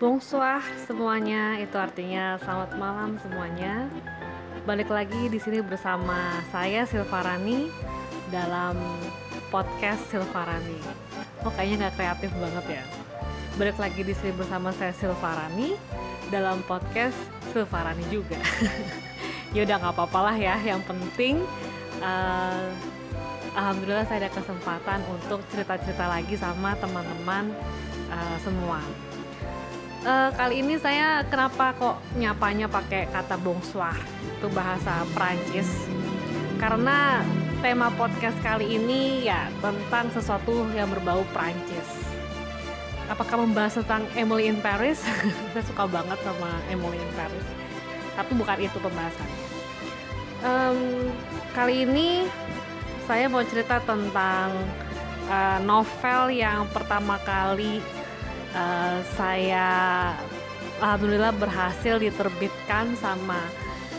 Bonsoir semuanya, itu artinya selamat malam semuanya. Balik lagi di sini bersama saya Silvarani dalam podcast Silvarani. Oh kayaknya nggak kreatif banget ya. Balik lagi di sini bersama saya Silvarani dalam podcast Silvarani juga. ya udah nggak apa-apa lah ya. Yang penting uh, alhamdulillah saya ada kesempatan untuk cerita-cerita lagi sama teman-teman uh, semua uh, kali ini saya kenapa kok nyapanya pakai kata bonsoir itu bahasa Prancis karena tema podcast kali ini ya tentang sesuatu yang berbau Prancis apakah membahas tentang Emily in Paris? Saya suka banget sama Emily in Paris. Tapi bukan itu pembahasannya. Um, kali ini saya mau cerita tentang uh, novel yang pertama kali uh, saya alhamdulillah berhasil diterbitkan sama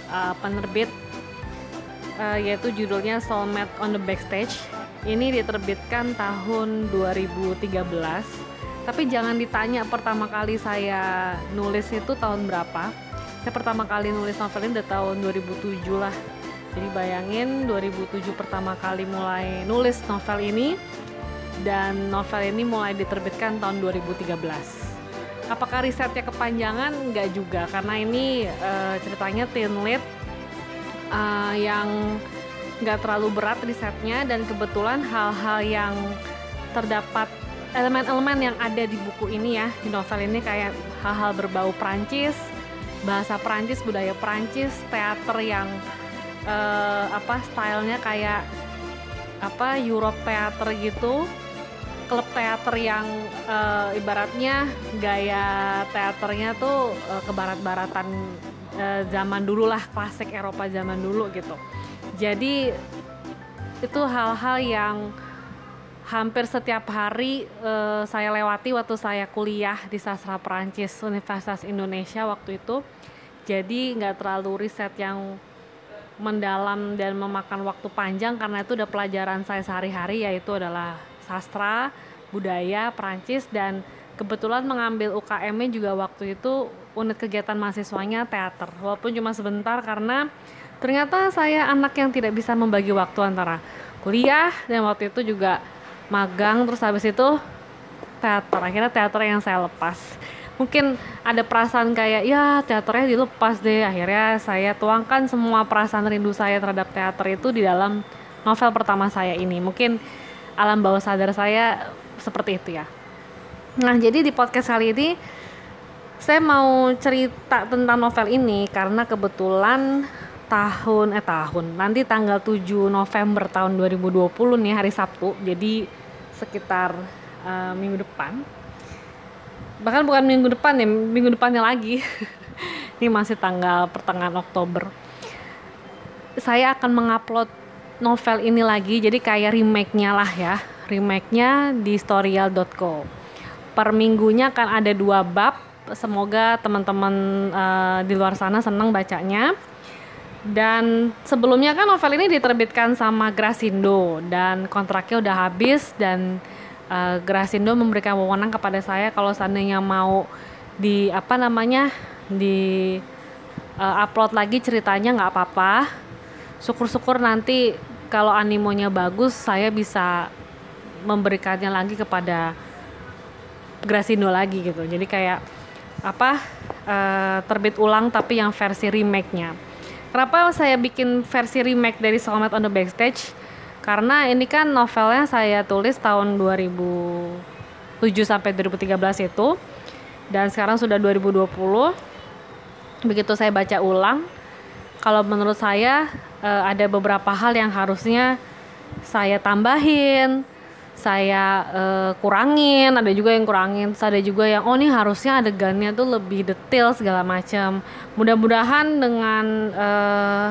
uh, penerbit uh, yaitu judulnya Soulmate on the Backstage. Ini diterbitkan tahun 2013. Tapi jangan ditanya pertama kali saya nulis itu tahun berapa. Saya pertama kali nulis novel ini udah tahun 2007 lah. Jadi bayangin 2007 pertama kali mulai nulis novel ini dan novel ini mulai diterbitkan tahun 2013. Apakah risetnya kepanjangan? Enggak juga, karena ini uh, ceritanya teen lead uh, yang nggak terlalu berat risetnya dan kebetulan hal-hal yang terdapat elemen-elemen yang ada di buku ini ya di novel ini kayak hal-hal berbau Prancis, bahasa Prancis, budaya Prancis, teater yang uh, apa stylenya kayak apa Europe teater gitu. Klub teater yang uh, ibaratnya gaya teaternya tuh uh, ke barat-baratan uh, zaman dulu lah klasik Eropa zaman dulu gitu. Jadi itu hal-hal yang hampir setiap hari uh, saya lewati waktu saya kuliah di sastra Perancis Universitas Indonesia waktu itu. Jadi nggak terlalu riset yang mendalam dan memakan waktu panjang karena itu udah pelajaran saya sehari-hari yaitu adalah sastra, budaya, Prancis dan kebetulan mengambil UKM-nya juga waktu itu unit kegiatan mahasiswanya teater. Walaupun cuma sebentar karena ternyata saya anak yang tidak bisa membagi waktu antara kuliah dan waktu itu juga magang terus habis itu teater. Akhirnya teater yang saya lepas. Mungkin ada perasaan kayak ya teaternya dilepas deh. Akhirnya saya tuangkan semua perasaan rindu saya terhadap teater itu di dalam novel pertama saya ini. Mungkin alam bawah sadar saya seperti itu ya. Nah, jadi di podcast kali ini saya mau cerita tentang novel ini karena kebetulan tahun eh tahun nanti tanggal 7 November tahun 2020 nih hari Sabtu. Jadi sekitar uh, minggu depan. Bahkan bukan minggu depan ya, minggu depannya lagi. ini masih tanggal pertengahan Oktober. Saya akan mengupload novel ini lagi jadi kayak remake-nya lah ya remake-nya di storyal.co per minggunya akan ada dua bab semoga teman-teman uh, di luar sana senang bacanya dan sebelumnya kan novel ini diterbitkan sama Grasindo dan kontraknya udah habis dan uh, Grasindo memberikan wewenang kepada saya kalau seandainya mau di apa namanya di uh, upload lagi ceritanya nggak apa-apa. Syukur-syukur nanti kalau animonya bagus saya bisa memberikannya lagi kepada Grasindo lagi gitu. Jadi kayak apa uh, terbit ulang tapi yang versi remake-nya. Kenapa saya bikin versi remake dari Soulmate on the Backstage karena ini kan novelnya saya tulis tahun 2007 sampai 2013 itu. Dan sekarang sudah 2020 begitu saya baca ulang kalau menurut saya uh, ada beberapa hal yang harusnya saya tambahin saya uh, kurangin. Ada juga yang kurangin ada juga yang oh ini harusnya adegannya tuh lebih detail segala macam. Mudah-mudahan dengan uh,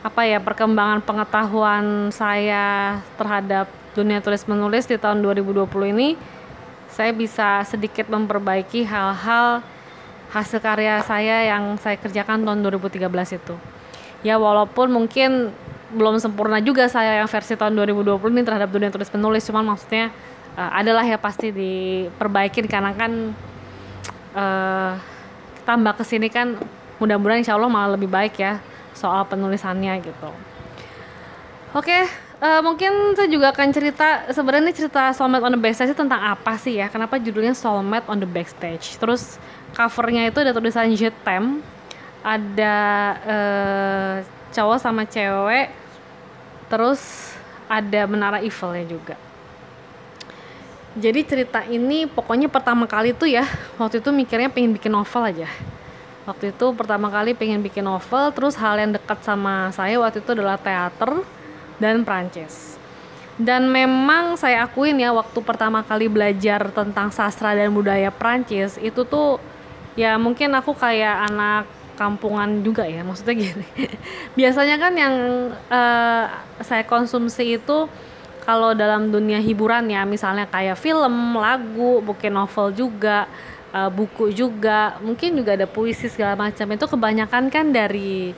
apa ya perkembangan pengetahuan saya terhadap dunia tulis menulis di tahun 2020 ini saya bisa sedikit memperbaiki hal-hal hasil karya saya yang saya kerjakan tahun 2013 itu. Ya walaupun mungkin belum sempurna juga saya yang versi tahun 2020 ini terhadap dunia tulis penulis cuman maksudnya uh, adalah ya pasti diperbaiki karena kan uh, tambah ke sini kan mudah-mudahan insya Allah malah lebih baik ya soal penulisannya gitu. Oke uh, mungkin saya juga akan cerita sebenarnya cerita Soulmate on the Backstage tentang apa sih ya? Kenapa judulnya Soulmate on the Backstage? Terus covernya itu ada tulisan Jetem ada uh, cowok sama cewek terus ada menara Eiffelnya juga. Jadi cerita ini pokoknya pertama kali tuh ya waktu itu mikirnya pengen bikin novel aja waktu itu pertama kali pengen bikin novel terus hal yang dekat sama saya waktu itu adalah teater dan Prancis. Dan memang saya akuin ya waktu pertama kali belajar tentang sastra dan budaya Prancis itu tuh ya mungkin aku kayak anak kampungan juga ya maksudnya gini. Biasanya kan yang uh, saya konsumsi itu kalau dalam dunia hiburan ya misalnya kayak film, lagu, mungkin novel juga, uh, buku juga, mungkin juga ada puisi segala macam. Itu kebanyakan kan dari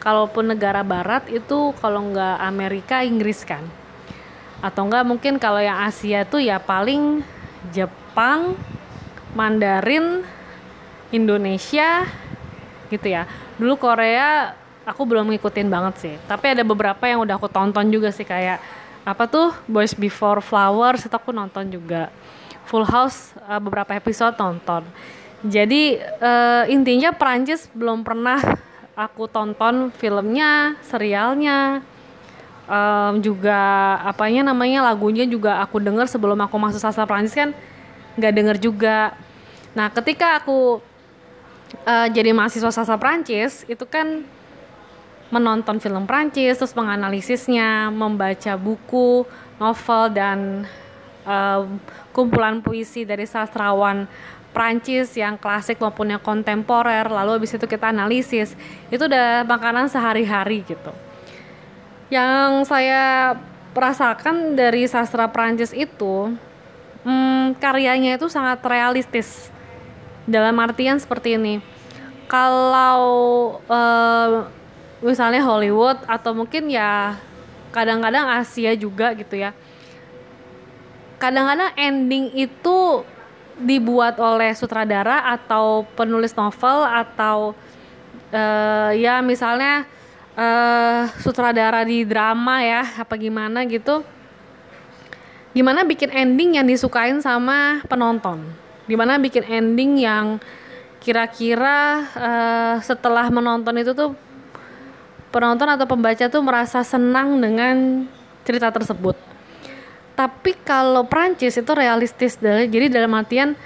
kalaupun negara barat itu kalau nggak Amerika Inggris kan? Atau enggak mungkin kalau yang Asia tuh ya paling Jepang, Mandarin, Indonesia gitu ya. Dulu Korea aku belum ngikutin banget sih, tapi ada beberapa yang udah aku tonton juga sih kayak apa tuh Boys Before Flowers itu aku nonton juga Full House uh, beberapa episode nonton. Jadi uh, intinya Prancis belum pernah aku tonton filmnya serialnya um, juga apanya namanya lagunya juga aku denger sebelum aku masuk sastra Prancis kan nggak denger juga. Nah ketika aku uh, jadi mahasiswa sastra Prancis itu kan menonton film Prancis, terus menganalisisnya, membaca buku, novel dan kumpulan puisi dari sastrawan Prancis yang klasik maupun yang kontemporer, lalu habis itu kita analisis. Itu udah makanan sehari-hari gitu. Yang saya rasakan dari sastra Prancis itu, hmm, karyanya itu sangat realistis. Dalam artian seperti ini, kalau uh, misalnya Hollywood atau mungkin ya kadang-kadang Asia juga gitu ya kadang-kadang ending itu dibuat oleh sutradara atau penulis novel atau uh, ya misalnya uh, sutradara di drama ya apa gimana gitu gimana bikin ending yang disukain sama penonton gimana bikin ending yang kira-kira uh, setelah menonton itu tuh penonton atau pembaca tuh merasa senang dengan cerita tersebut. Tapi kalau Prancis itu realistis, jadi dalam artian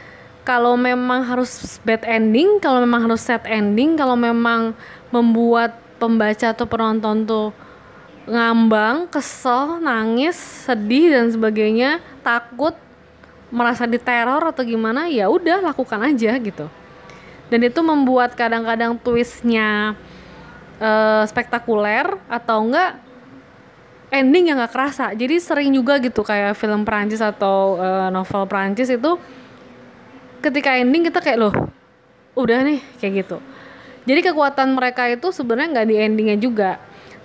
kalau memang harus bad ending, kalau memang harus sad ending, kalau memang membuat pembaca atau penonton tuh ngambang, kesel, nangis, sedih dan sebagainya, takut, merasa diteror atau gimana, ya udah lakukan aja gitu. Dan itu membuat kadang-kadang twistnya uh, spektakuler atau enggak ending yang nggak kerasa. Jadi sering juga gitu kayak film Prancis atau uh, novel Prancis itu ketika ending kita kayak loh udah nih kayak gitu. Jadi kekuatan mereka itu sebenarnya nggak di endingnya juga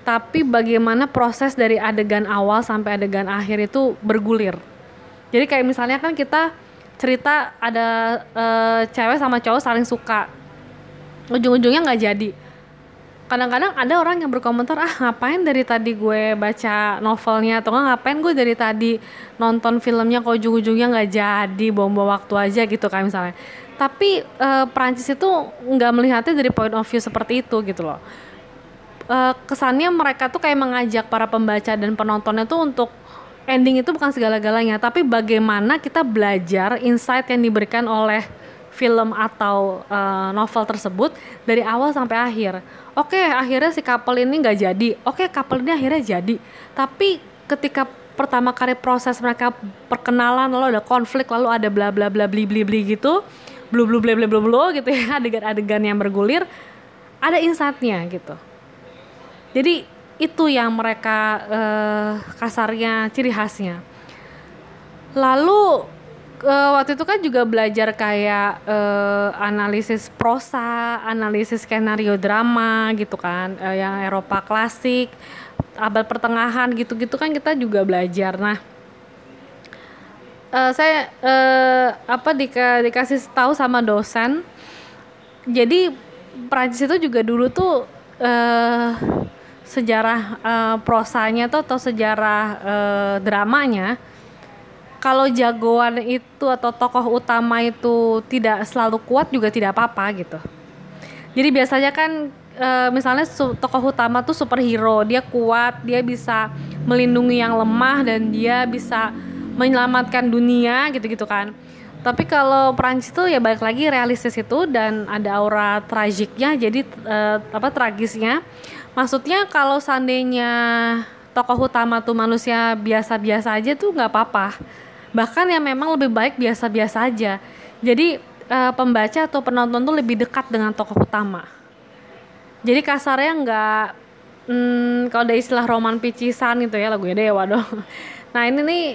tapi bagaimana proses dari adegan awal sampai adegan akhir itu bergulir. Jadi kayak misalnya kan kita cerita ada uh, cewek sama cowok saling suka. Ujung-ujungnya nggak jadi kadang-kadang ada orang yang berkomentar ah ngapain dari tadi gue baca novelnya? Atau ngapain gue dari tadi nonton filmnya kok ujung-ujungnya nggak jadi bom-bom waktu aja gitu kan misalnya. Tapi uh, Perancis itu nggak melihatnya dari point of view seperti itu gitu loh. Uh, kesannya mereka tuh kayak mengajak para pembaca dan penontonnya tuh untuk ending itu bukan segala-galanya tapi bagaimana kita belajar insight yang diberikan oleh film atau uh, novel tersebut dari awal sampai akhir. Oke, okay, akhirnya si couple ini nggak jadi. Oke, okay, couple ini akhirnya jadi. Tapi ketika pertama kali proses mereka perkenalan lalu ada konflik lalu ada bla bla bla bli bli bli gitu blu blu bla bla bla bla gitu ya adegan-adegan yang bergulir ada insightnya gitu jadi itu yang mereka uh, kasarnya ciri khasnya lalu uh, waktu itu kan juga belajar kayak uh, analisis prosa, analisis skenario drama gitu kan, uh, yang Eropa klasik, abad pertengahan gitu-gitu kan kita juga belajar. Nah, uh, saya uh, apa dika, dikasih tahu sama dosen jadi Prancis itu juga dulu tuh uh, sejarah uh, prosanya tuh atau sejarah uh, dramanya kalau jagoan itu atau tokoh utama itu tidak selalu kuat juga tidak apa-apa gitu. Jadi biasanya kan e, misalnya tokoh utama tuh superhero, dia kuat, dia bisa melindungi yang lemah dan dia bisa menyelamatkan dunia gitu-gitu kan. Tapi kalau Prancis tuh ya balik lagi realistis itu dan ada aura tragiknya, jadi e, apa tragisnya. Maksudnya kalau seandainya tokoh utama tuh manusia biasa-biasa aja tuh nggak apa-apa bahkan yang memang lebih baik biasa-biasa aja. Jadi uh, pembaca atau penonton tuh lebih dekat dengan tokoh utama. Jadi kasarnya nggak hmm, kalau ada istilah roman picisan gitu ya lagunya dewa dong. Nah ini nih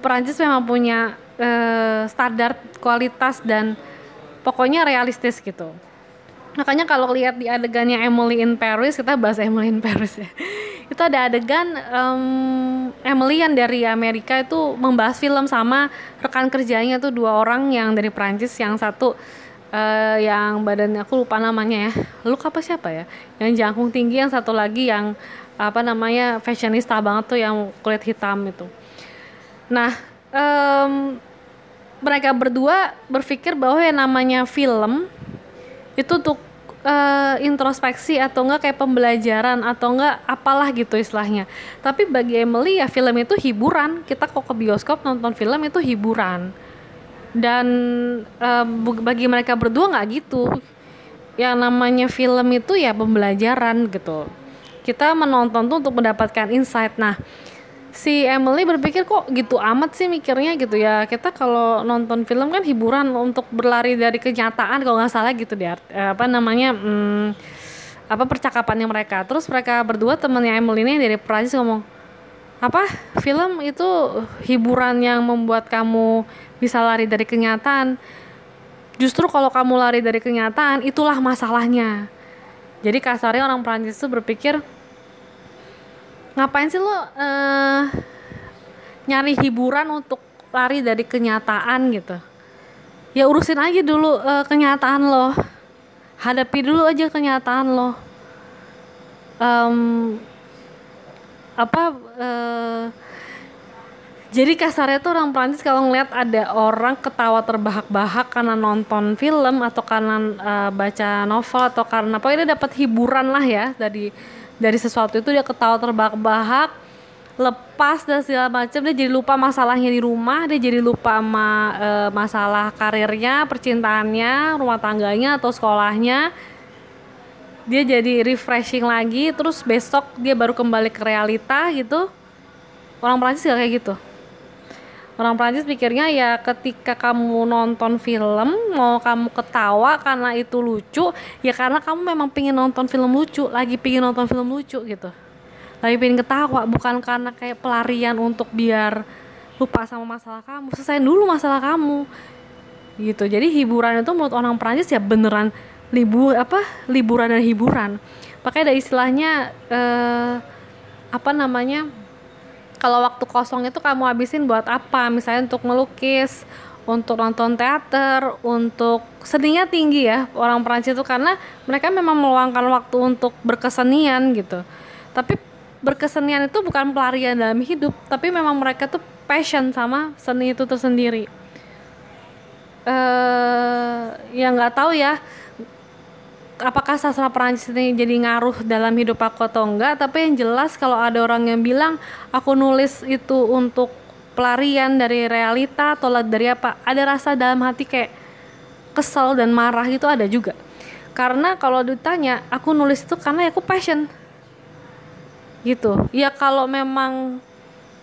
Perancis memang punya uh, standar kualitas dan pokoknya realistis gitu makanya kalau lihat di adegannya Emily in Paris kita bahas Emily in Paris ya. Itu ada adegan um, Emily yang dari Amerika itu membahas film sama rekan kerjanya tuh dua orang yang dari Prancis yang satu uh, yang badannya aku lupa namanya ya. Lu apa siapa ya? Yang jangkung tinggi yang satu lagi yang apa namanya fashionista banget tuh yang kulit hitam itu. Nah um, mereka berdua berpikir bahwa yang namanya film itu untuk uh, introspeksi atau enggak kayak pembelajaran atau enggak apalah gitu istilahnya. Tapi bagi Emily ya film itu hiburan. Kita kok ke bioskop nonton film itu hiburan. Dan uh, bagi mereka berdua nggak gitu. Yang namanya film itu ya pembelajaran gitu. Kita menonton tuh untuk mendapatkan insight. Nah, si Emily berpikir kok gitu amat sih mikirnya? Gitu ya. Kita kalau nonton film kan hiburan untuk berlari dari kenyataan kalau nggak salah gitu deh eh, apa namanya hmm, apa percakapannya mereka. Terus mereka berdua temennya Emily ini dari Prancis ngomong apa? Film itu hiburan yang membuat kamu bisa lari dari kenyataan? Justru kalau kamu lari dari kenyataan itulah masalahnya. Jadi kasarnya orang Prancis itu berpikir ngapain sih lo uh, nyari hiburan untuk lari dari kenyataan gitu? Ya urusin aja dulu uh, kenyataan lo. Hadapi dulu aja kenyataan lo. Um, apa uh, jadi kasarnya tuh orang Prancis kalau ngeliat ada orang ketawa terbahak-bahak karena nonton film atau karena uh, baca novel atau karena apa ini dapat hiburan lah ya dari dari sesuatu itu dia ketawa terbahak-bahak lepas dan segala macam dia jadi lupa masalahnya di rumah dia jadi lupa sama e, masalah karirnya percintaannya rumah tangganya atau sekolahnya. Dia jadi refreshing lagi terus besok dia baru kembali ke realita gitu. Orang Prancis gak kayak gitu orang Prancis pikirnya ya ketika kamu nonton film mau kamu ketawa karena itu lucu ya karena kamu memang pingin nonton film lucu lagi pingin nonton film lucu gitu. Lagi pingin ketawa bukan karena kayak pelarian untuk biar lupa sama masalah kamu. Selesai dulu masalah kamu. Gitu. Jadi hiburan itu menurut orang Prancis ya beneran libur apa liburan dan hiburan. Pakai ada istilahnya eh, apa namanya kalau waktu kosong itu kamu habisin buat apa? Misalnya untuk melukis untuk nonton teater untuk seninya tinggi ya orang Perancis itu karena mereka memang meluangkan waktu untuk berkesenian gitu. Tapi berkesenian itu bukan pelarian dalam hidup tapi memang mereka tuh passion sama seni itu tersendiri. Eh uh, ya nggak tahu ya apakah sastra Perancis ini jadi ngaruh dalam hidup aku atau enggak tapi yang jelas kalau ada orang yang bilang aku nulis itu untuk pelarian dari realita atau dari apa ada rasa dalam hati kayak kesel dan marah itu ada juga. Karena kalau ditanya aku nulis itu karena aku passion. Gitu. Ya kalau memang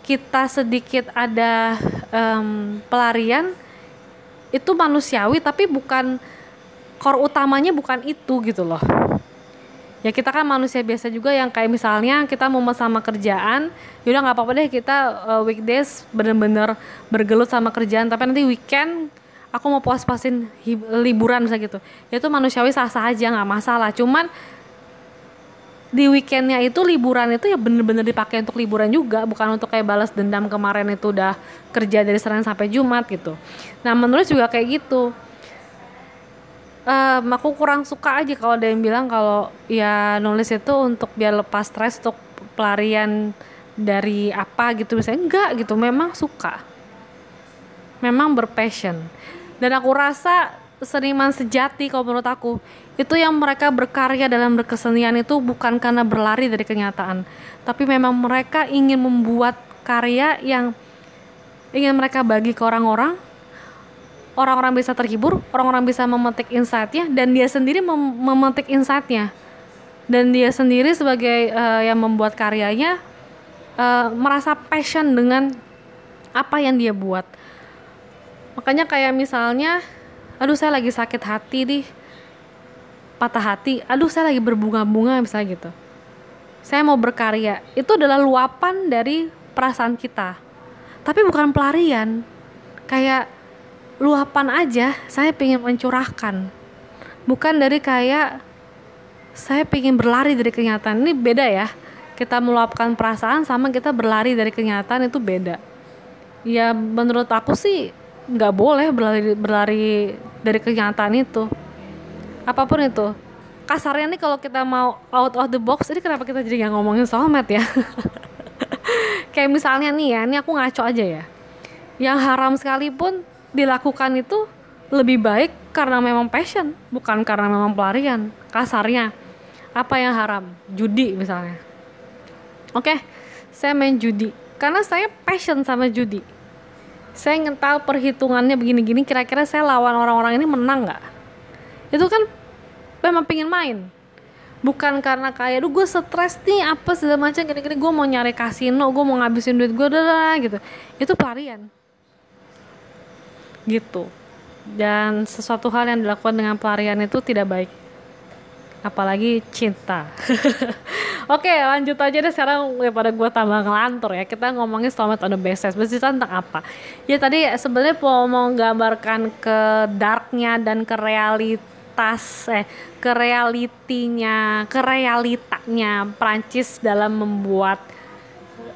kita sedikit ada um, pelarian itu manusiawi tapi bukan core utamanya bukan itu gitu loh. Ya kita kan manusia biasa juga yang kayak misalnya kita mau sama kerjaan yaudah nggak apa-apa deh kita uh, weekdays bener-bener bergelut sama kerjaan. Tapi nanti weekend aku mau puas-puasin liburan misalnya gitu. Ya itu manusiawi sah-sah aja nggak masalah. Cuman di weekendnya itu liburan itu ya bener-bener dipakai untuk liburan juga bukan untuk kayak balas dendam kemarin itu udah kerja dari Senin sampai Jumat gitu. Nah menulis juga kayak gitu um, aku kurang suka aja kalau ada yang bilang kalau ya nulis itu untuk biar lepas stres untuk pelarian dari apa gitu. Misalnya enggak gitu. Memang suka. Memang berpassion. Dan aku rasa seniman sejati kalau menurut aku itu yang mereka berkarya dalam berkesenian itu bukan karena berlari dari kenyataan tapi memang mereka ingin membuat karya yang ingin mereka bagi ke orang-orang orang-orang bisa terhibur orang-orang bisa memetik insightnya dan dia sendiri mem memetik insightnya. Dan dia sendiri sebagai uh, yang membuat karyanya uh, merasa passion dengan apa yang dia buat. Makanya kayak misalnya aduh saya lagi sakit hati nih patah hati. Aduh saya lagi berbunga-bunga misalnya gitu. Saya mau berkarya. Itu adalah luapan dari perasaan kita. Tapi bukan pelarian. Kayak luapan aja saya pengen mencurahkan. Bukan dari kayak saya pengen berlari dari kenyataan. Ini beda ya kita meluapkan perasaan sama kita berlari dari kenyataan itu beda. Ya menurut aku sih nggak boleh berlari berlari dari kenyataan itu. Apa pun itu. Kasarnya nih kalau kita mau out of the box ini kenapa kita jadi nggak ngomongin soulmate ya? Kayak misalnya nih ya ini aku ngaco aja ya. Yang haram sekalipun dilakukan itu lebih baik karena memang passion bukan karena memang pelarian kasarnya. Apa yang haram? Judi misalnya. Oke saya main judi. Karena saya passion sama judi. Saya ingin tahu perhitungannya begini-gini kira-kira saya lawan orang-orang ini menang nggak? Itu kan memang pengen main. Bukan karena kayak duh gue stres nih apa segala macam gini-gini gue mau nyari kasino gue mau ngabisin duit gue dah gitu. Itu pelarian gitu. Dan sesuatu hal yang dilakukan dengan pelarian itu tidak baik. Apalagi cinta. Oke lanjut aja deh sekarang daripada gue tambah ngelantur ya. Kita ngomongin Stormlight on the Basis. Tentang apa? Ya tadi sebenarnya mau menggambarkan ke darknya dan ke realitas eh ke realitinya ke realitanya Prancis dalam membuat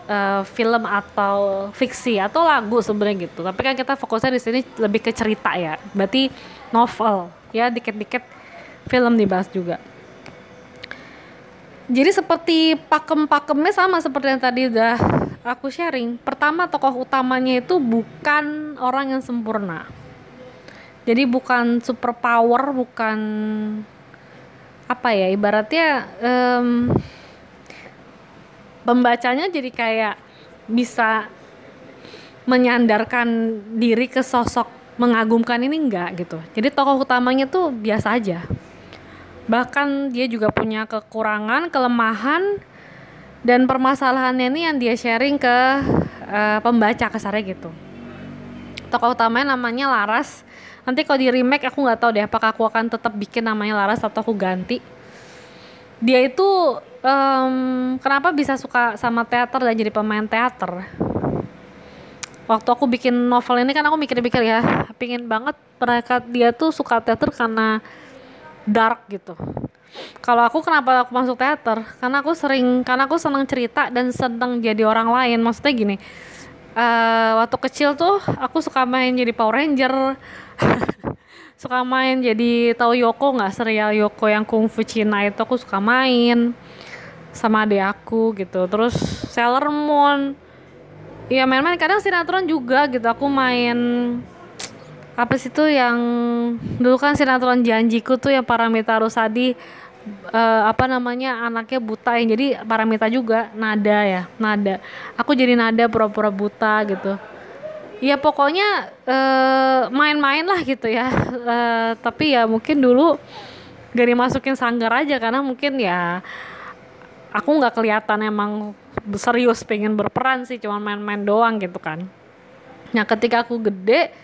uh, film atau fiksi atau lagu sebenarnya gitu tapi kan kita fokusnya di sini lebih ke cerita ya berarti novel ya dikit-dikit film dibahas juga jadi seperti pakem-pakemnya sama seperti yang tadi udah aku sharing. Pertama tokoh utamanya itu bukan orang yang sempurna. Jadi bukan super power, bukan apa ya ibaratnya um, pembacanya jadi kayak bisa menyandarkan diri ke sosok mengagumkan ini enggak gitu. Jadi tokoh utamanya tuh biasa aja. Bahkan dia juga punya kekurangan kelemahan dan permasalahannya ini yang dia sharing ke uh, pembaca kasarnya gitu. Tokoh utamanya namanya Laras. Nanti kalau di remake aku nggak tahu deh apakah aku akan tetap bikin namanya Laras atau aku ganti. Dia itu um, kenapa bisa suka sama teater dan jadi pemain teater? Waktu aku bikin novel ini kan aku mikir-mikir ya pingin banget mereka dia tuh suka teater karena dark gitu. Kalau aku kenapa aku masuk teater? Karena aku sering karena aku senang cerita dan senang jadi orang lain. Maksudnya gini uh, waktu kecil tuh aku suka main jadi Power Ranger. Suka main jadi tahu Yoko nggak serial Yoko yang kungfu Cina itu aku suka main sama adik aku gitu. Terus Sailor Moon. Ya main-main. Kadang sinetron juga gitu. Aku main apa sih tuh yang dulu kan sinetron janjiku tuh yang Paramita Rusadi uh, apa namanya anaknya buta yang jadi Paramita juga. Nada ya nada. Aku jadi nada pura-pura buta gitu. Ya pokoknya uh, main-main lah gitu ya. Uh, tapi ya mungkin dulu gak dimasukin sanggar aja. Karena mungkin ya aku nggak kelihatan emang serius pengen berperan sih cuma main-main doang gitu kan. Nah ketika aku gede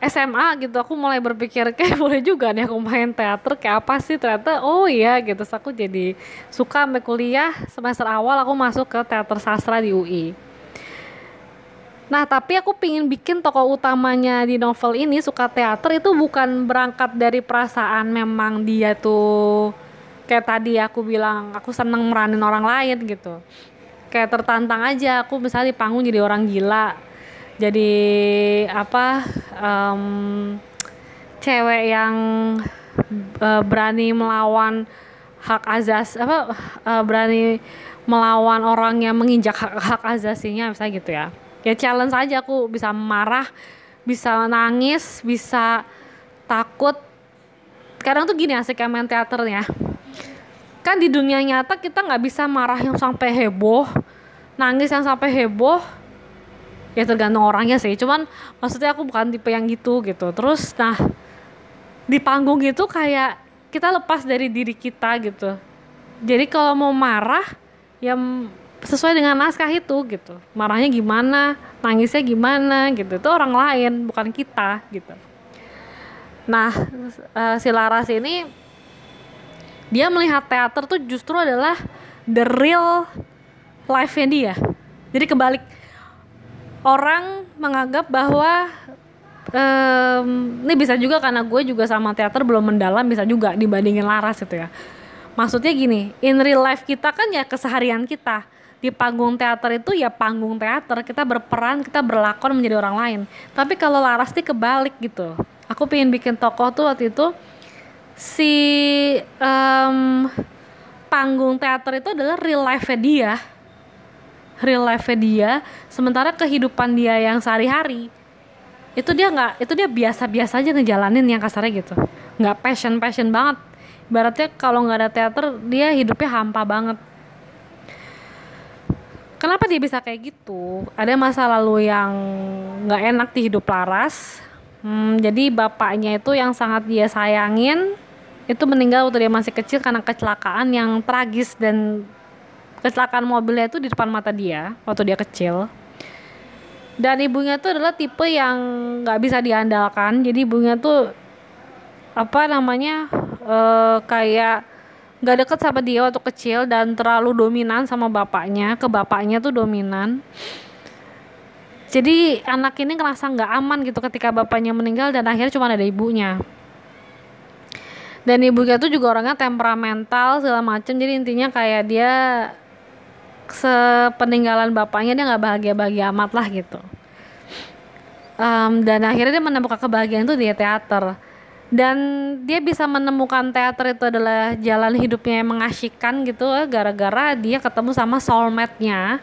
SMA gitu aku mulai berpikir kayak boleh juga nih aku main teater kayak apa sih? Ternyata oh iya gitu. So, aku jadi suka sampai kuliah semester awal aku masuk ke teater sastra di UI Nah tapi aku pingin bikin tokoh utamanya di novel ini suka teater itu bukan berangkat dari perasaan memang dia tuh kayak tadi aku bilang aku seneng meranin orang lain gitu. Kayak tertantang aja aku misalnya di panggung jadi orang gila jadi apa um, cewek yang uh, berani melawan hak azas apa uh, berani melawan orang yang menginjak hak, hak azasinya misalnya gitu ya. Ya challenge aja aku bisa marah bisa nangis bisa takut. Kadang tuh gini asik main teaternya kan di dunia nyata kita nggak bisa marah yang sampai heboh nangis yang sampai heboh. Ya tergantung orangnya sih cuman maksudnya aku bukan tipe yang gitu gitu. Terus nah di panggung itu kayak kita lepas dari diri kita gitu. Jadi kalau mau marah ya sesuai dengan naskah itu gitu. Marahnya gimana nangisnya gimana gitu. Itu orang lain bukan kita gitu. Nah uh, si Laras ini dia melihat teater tuh justru adalah the real life-nya dia. Jadi kebalik. Orang menganggap bahwa um, ini bisa juga karena gue juga sama teater belum mendalam bisa juga dibandingin Laras itu ya. Maksudnya gini in real life kita kan ya keseharian kita. Di panggung teater itu ya panggung teater kita berperan kita berlakon menjadi orang lain. Tapi kalau Laras tuh kebalik gitu. Aku pengen bikin tokoh tuh waktu itu si um, panggung teater itu adalah real life dia. Real life dia. Sementara kehidupan dia yang sehari-hari itu dia nggak itu dia biasa-biasa aja ngejalanin yang kasarnya gitu. Nggak passion passion banget. Ibaratnya kalau nggak ada teater dia hidupnya hampa banget. Kenapa dia bisa kayak gitu? Ada masa lalu yang nggak enak di hidup Laras. Hmm, jadi bapaknya itu yang sangat dia sayangin itu meninggal waktu dia masih kecil karena kecelakaan yang tragis dan kecelakaan mobilnya itu di depan mata dia waktu dia kecil. Dan ibunya itu adalah tipe yang nggak bisa diandalkan. Jadi ibunya tuh apa namanya uh, kayak nggak deket sama dia waktu kecil dan terlalu dominan sama bapaknya. Ke bapaknya tuh dominan. Jadi anak ini ngerasa nggak aman gitu ketika bapaknya meninggal dan akhirnya cuma ada ibunya dan ibunya tuh juga orangnya temperamental segala macam jadi intinya kayak dia sepeninggalan bapaknya dia nggak bahagia bahagia amat lah gitu. Um, dan akhirnya dia menemukan kebahagiaan itu di teater. Dan dia bisa menemukan teater itu adalah jalan hidupnya yang mengasyikkan gitu gara-gara dia ketemu sama soulmate-nya.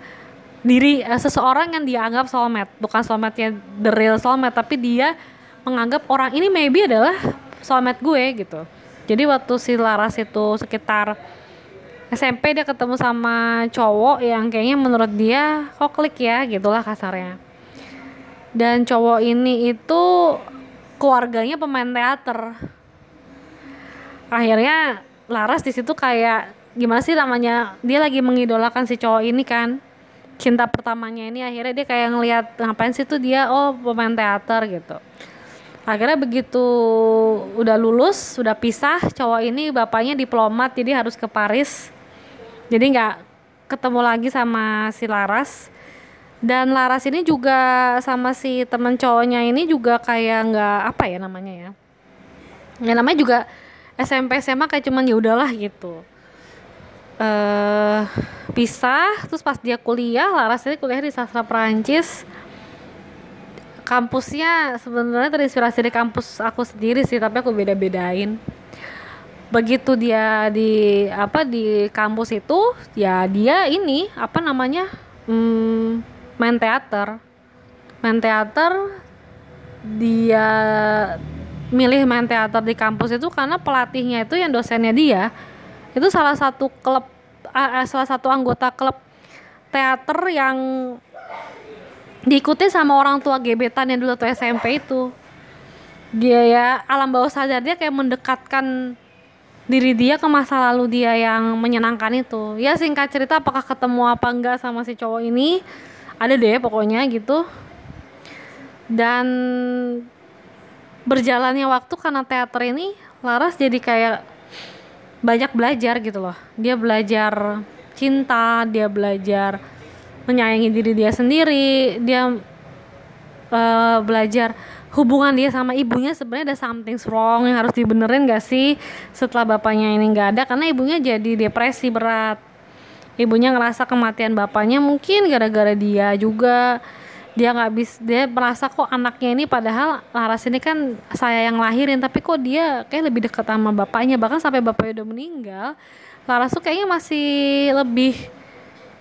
Diri uh, seseorang yang dia anggap soulmate. Bukan soulmate-nya the real soulmate tapi dia menganggap orang ini maybe adalah soulmate gue gitu jadi waktu si Laras itu sekitar SMP dia ketemu sama cowok yang kayaknya menurut dia kok klik ya? Gitulah kasarnya. Dan cowok ini itu keluarganya pemain teater. Akhirnya Laras di situ kayak gimana sih namanya dia lagi mengidolakan si cowok ini kan. Cinta pertamanya ini akhirnya dia kayak ngelihat ngapain sih tuh dia? Oh pemain teater gitu akhirnya begitu udah lulus udah pisah cowok ini bapaknya diplomat jadi harus ke Paris. Jadi nggak ketemu lagi sama si Laras. Dan Laras ini juga sama si teman cowoknya ini juga kayak nggak apa ya namanya ya? Ya namanya juga SMP SMA kayak cuman ya udahlah gitu. Eh pisah terus pas dia kuliah Laras ini kuliah di sastra Perancis kampusnya sebenarnya terinspirasi dari kampus aku sendiri sih tapi aku beda-bedain. Begitu dia di apa di kampus itu ya dia ini apa namanya hmm, main teater. Main teater dia milih main teater di kampus itu karena pelatihnya itu yang dosennya dia. Itu salah satu klub uh, salah satu anggota klub teater yang diikuti sama orang tua gebetan yang dulu tuh SMP itu. Dia ya alam bawah sadar dia kayak mendekatkan diri dia ke masa lalu dia yang menyenangkan itu. Ya singkat cerita apakah ketemu apa enggak sama si cowok ini ada deh pokoknya gitu. Dan berjalannya waktu karena teater ini Laras jadi kayak banyak belajar gitu loh. Dia belajar cinta dia belajar menyayangi diri dia sendiri dia uh, belajar hubungan dia sama ibunya sebenarnya ada something wrong yang harus dibenerin gak sih setelah bapaknya ini nggak ada? Karena ibunya jadi depresi berat. Ibunya ngerasa kematian bapaknya mungkin gara-gara dia juga. Dia nggak bisa dia merasa kok anaknya ini padahal Laras ini kan saya yang lahirin tapi kok dia kayak lebih dekat sama bapaknya. Bahkan sampai bapaknya udah meninggal Laras tuh kayaknya masih lebih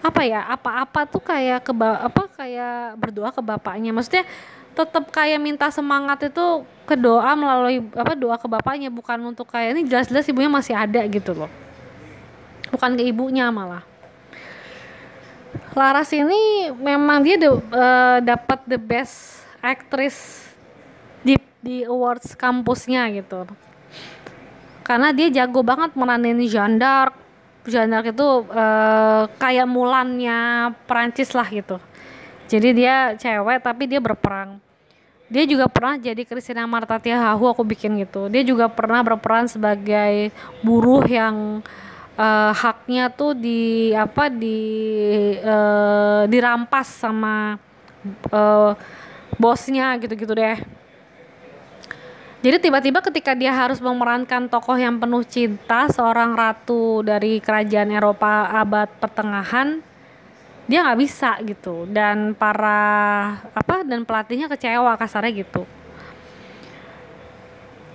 apa ya apa-apa tuh kayak ke apa kayak berdoa ke bapaknya. Maksudnya tetap kayak minta semangat itu ke doa melalui apa doa ke bapaknya. Bukan untuk kayak ini jelas-jelas ibunya masih ada gitu loh. Bukan ke ibunya malah. Laras ini memang dia uh, dapat the best actress di di awards kampusnya gitu. Karena dia jago banget meranin Jeanne d'Arc Jeanne d'Arc itu uh, kayak Mulannya Perancis lah gitu. Jadi dia cewek tapi dia berperang. Dia juga pernah jadi Christina Marta Tiahahu aku bikin gitu. Dia juga pernah berperan sebagai buruh yang uh, haknya tuh di apa di uh, dirampas sama uh, bosnya gitu-gitu deh jadi tiba-tiba ketika dia harus memerankan tokoh yang penuh cinta seorang ratu dari kerajaan Eropa abad pertengahan dia nggak bisa gitu. Dan para apa dan pelatihnya kecewa kasarnya gitu.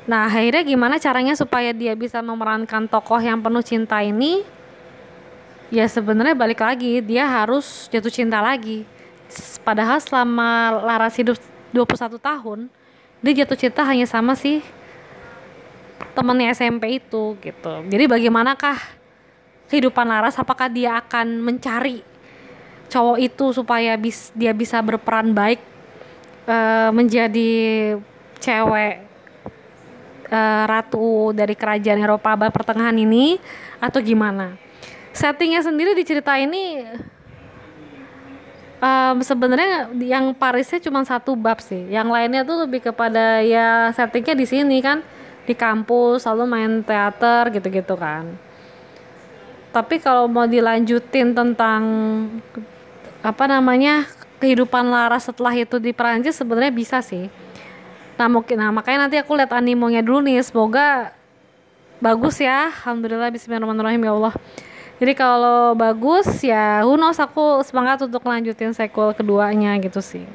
Nah akhirnya gimana caranya supaya dia bisa memerankan tokoh yang penuh cinta ini? Ya sebenarnya balik lagi dia harus jatuh cinta lagi. Padahal selama Laras hidup 21 tahun dia jatuh cinta hanya sama si temennya SMP itu gitu jadi bagaimanakah kehidupan Laras apakah dia akan mencari cowok itu supaya bis, dia bisa berperan baik uh, menjadi cewek uh, ratu dari kerajaan Eropa abad pertengahan ini atau gimana? Settingnya sendiri di cerita ini um, sebenarnya yang Parisnya cuma satu bab sih. Yang lainnya tuh lebih kepada ya settingnya di sini kan. Di kampus selalu main teater gitu-gitu kan. Tapi kalau mau dilanjutin tentang apa namanya kehidupan Laras setelah itu di Perancis sebenarnya bisa sih. Nah mungkin nah makanya nanti aku lihat animonya dulu nih. Semoga bagus ya. Alhamdulillah bismillahirrahmanirrahim. Ya Allah jadi kalau bagus ya who knows aku semangat untuk lanjutin sequel keduanya gitu sih.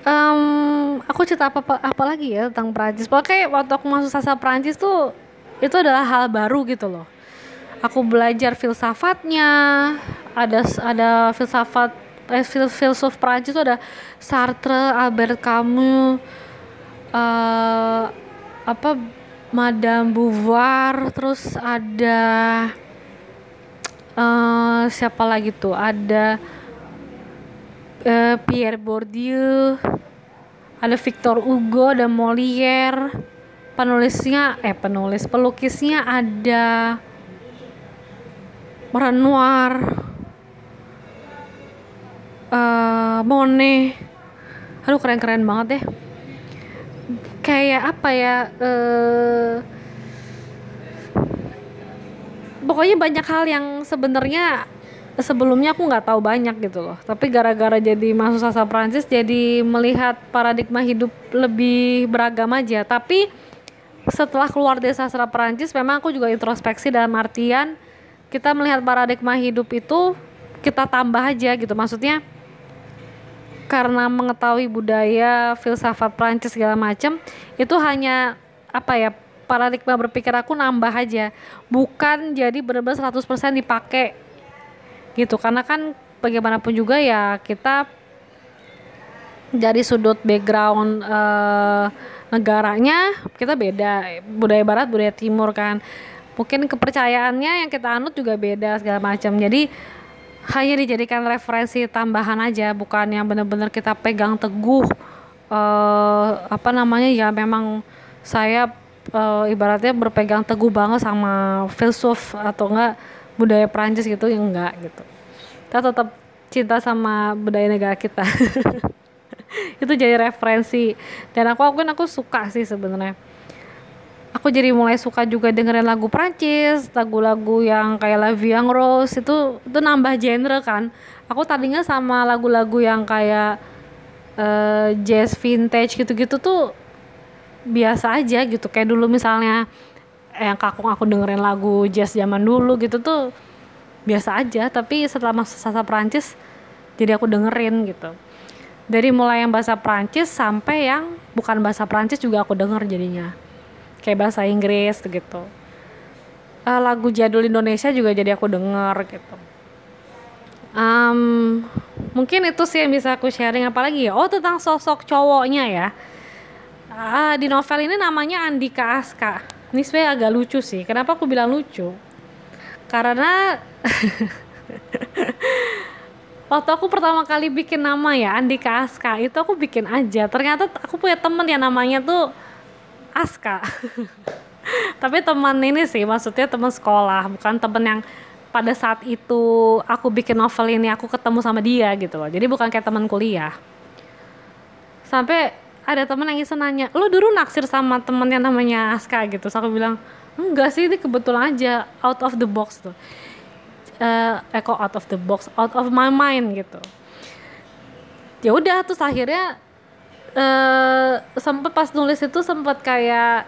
Um, aku cerita apa, apa apa lagi ya tentang Perancis? Pokoknya waktu aku masuk sasa Perancis tuh itu adalah hal baru gitu loh. Aku belajar filsafatnya ada ada filsafat eh, filsuf Prancis itu ada Sartre, Albert Camus, uh, apa Madame Beauvoir, terus ada uh, siapa lagi tuh? Ada uh, Pierre Bourdieu, ada Victor Hugo, ada Molière. Penulisnya eh penulis pelukisnya ada Renoir uh, Monet aduh keren-keren banget deh kayak apa ya uh, pokoknya banyak hal yang sebenarnya sebelumnya aku nggak tahu banyak gitu loh. Tapi gara-gara jadi masuk sastra Prancis jadi melihat paradigma hidup lebih beragam aja. Tapi setelah keluar dari sastra Prancis memang aku juga introspeksi dalam artian kita melihat paradigma hidup itu kita tambah aja gitu. Maksudnya karena mengetahui budaya filsafat Prancis segala macam itu hanya apa ya paradigma berpikir aku nambah aja. Bukan jadi benar-benar 100% dipakai. Gitu karena kan bagaimanapun juga ya kita dari sudut background uh, negaranya kita beda. Budaya barat budaya timur kan. Mungkin kepercayaannya yang kita anut juga beda segala macam jadi hanya dijadikan referensi tambahan aja bukan yang benar-benar kita pegang teguh uh, apa namanya ya memang saya uh, ibaratnya berpegang teguh banget sama filsuf atau enggak budaya Prancis gitu yang enggak gitu. Kita tetap cinta sama budaya negara kita. Itu jadi referensi. Dan aku aku suka sih sebenarnya aku jadi mulai suka juga dengerin lagu Prancis, lagu-lagu yang kayak La Vie en Rose itu itu nambah genre kan. Aku tadinya sama lagu-lagu yang kayak uh, jazz vintage gitu-gitu tuh biasa aja gitu. Kayak dulu misalnya yang kakung aku dengerin lagu jazz zaman dulu gitu tuh biasa aja. Tapi setelah masuk sasa Prancis jadi aku dengerin gitu. Dari mulai yang bahasa Prancis sampai yang bukan bahasa Prancis juga aku denger jadinya kayak bahasa Inggris gitu. Uh, lagu jadul Indonesia juga jadi aku denger gitu. Um, mungkin itu sih yang bisa aku sharing apalagi ya oh tentang sosok cowoknya ya. Uh, di novel ini namanya Andika Aska. Ini sebenarnya agak lucu sih. Kenapa aku bilang lucu? Karena waktu aku pertama kali bikin nama ya Andika Aska itu aku bikin aja. Ternyata aku punya temen yang namanya tuh Aska. Tapi teman ini sih maksudnya teman sekolah bukan temen yang pada saat itu aku bikin novel ini aku ketemu sama dia gitu loh. Jadi bukan kayak teman kuliah. Sampai ada temen yang iseng nanya lo dulu naksir sama temen yang namanya Aska? gitu. So aku bilang enggak sih ini kebetulan aja out of the box tuh. Uh, eh kok out of the box? Out of my mind gitu. Ya udah terus akhirnya uh, sempet pas nulis itu sempet kayak